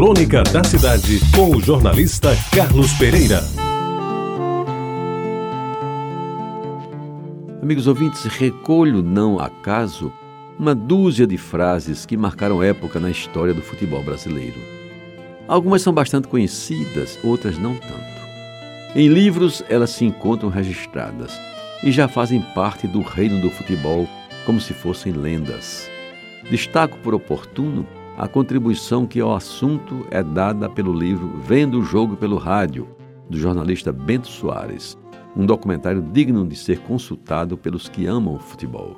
Crônica da Cidade, com o jornalista Carlos Pereira. Amigos ouvintes, recolho não acaso uma dúzia de frases que marcaram época na história do futebol brasileiro. Algumas são bastante conhecidas, outras não tanto. Em livros, elas se encontram registradas e já fazem parte do reino do futebol como se fossem lendas. Destaco por oportuno a contribuição que ao assunto é dada pelo livro Vendo o Jogo pelo Rádio, do jornalista Bento Soares, um documentário digno de ser consultado pelos que amam o futebol.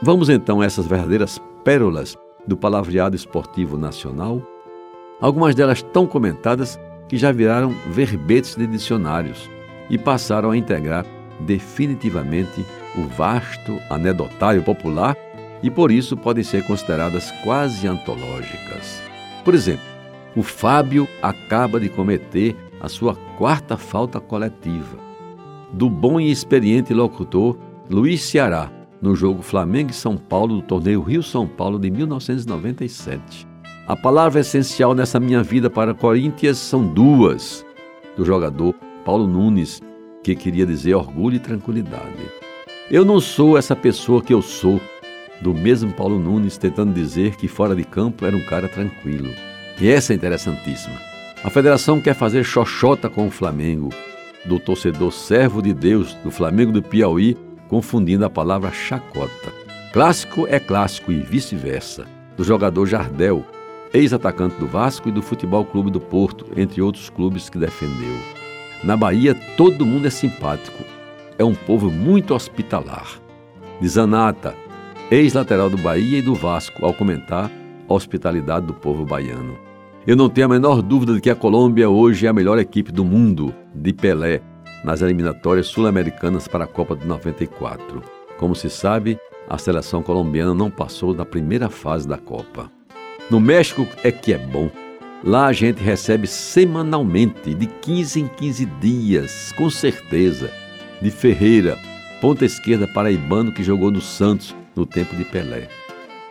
Vamos então a essas verdadeiras pérolas do palavreado esportivo nacional, algumas delas tão comentadas que já viraram verbetes de dicionários e passaram a integrar definitivamente o vasto anedotário popular e por isso podem ser consideradas quase antológicas. Por exemplo, o Fábio acaba de cometer a sua quarta falta coletiva. Do bom e experiente locutor Luiz Ceará, no jogo Flamengo e São Paulo do torneio Rio-São Paulo de 1997. A palavra essencial nessa minha vida para Corinthians são duas, do jogador Paulo Nunes, que queria dizer orgulho e tranquilidade. Eu não sou essa pessoa que eu sou, do mesmo Paulo Nunes tentando dizer que fora de campo era um cara tranquilo. E essa é interessantíssima. A federação quer fazer xoxota com o Flamengo, do torcedor servo de Deus do Flamengo do Piauí, confundindo a palavra chacota. Clássico é clássico e vice-versa, do jogador Jardel, ex-atacante do Vasco e do Futebol Clube do Porto, entre outros clubes que defendeu. Na Bahia, todo mundo é simpático. É um povo muito hospitalar. Diz Anata, ex-lateral do Bahia e do Vasco, ao comentar a hospitalidade do povo baiano. Eu não tenho a menor dúvida de que a Colômbia hoje é a melhor equipe do mundo, de Pelé, nas eliminatórias sul-americanas para a Copa de 94. Como se sabe, a seleção colombiana não passou da primeira fase da Copa. No México é que é bom. Lá a gente recebe semanalmente, de 15 em 15 dias, com certeza, de Ferreira, ponta esquerda paraibano que jogou no Santos no tempo de Pelé.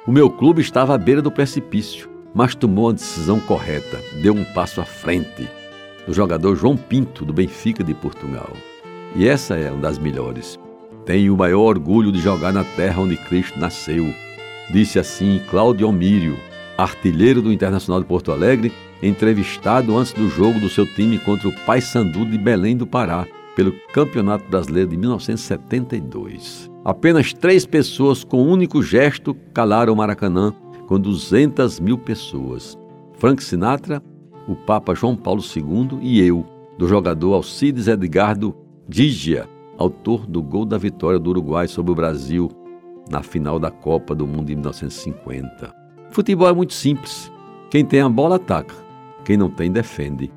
O meu clube estava à beira do precipício, mas tomou a decisão correta, deu um passo à frente. O jogador João Pinto, do Benfica de Portugal. E essa é uma das melhores. Tenho o maior orgulho de jogar na terra onde Cristo nasceu. Disse assim Cláudio Almírio, artilheiro do Internacional de Porto Alegre, entrevistado antes do jogo do seu time contra o Paysandu de Belém do Pará, pelo Campeonato Brasileiro de 1972. Apenas três pessoas, com um único gesto, calaram o Maracanã, com 200 mil pessoas. Frank Sinatra, o Papa João Paulo II e eu, do jogador Alcides Edgardo Digia, autor do gol da vitória do Uruguai sobre o Brasil na final da Copa do Mundo de 1950. Futebol é muito simples. Quem tem a bola ataca, quem não tem defende.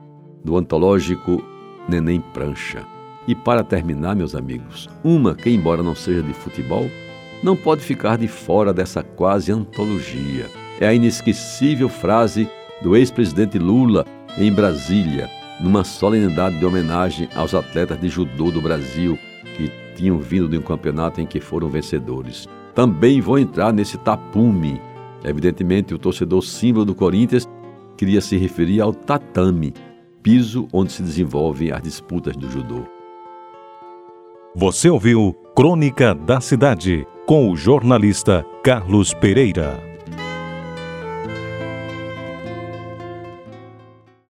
Do antológico Neném Prancha. E para terminar, meus amigos, uma que, embora não seja de futebol, não pode ficar de fora dessa quase antologia. É a inesquecível frase do ex-presidente Lula em Brasília, numa solenidade de homenagem aos atletas de judô do Brasil que tinham vindo de um campeonato em que foram vencedores. Também vou entrar nesse tapume. Evidentemente, o torcedor símbolo do Corinthians queria se referir ao tatame, piso onde se desenvolvem as disputas do judô. Você ouviu Crônica da Cidade com o jornalista Carlos Pereira.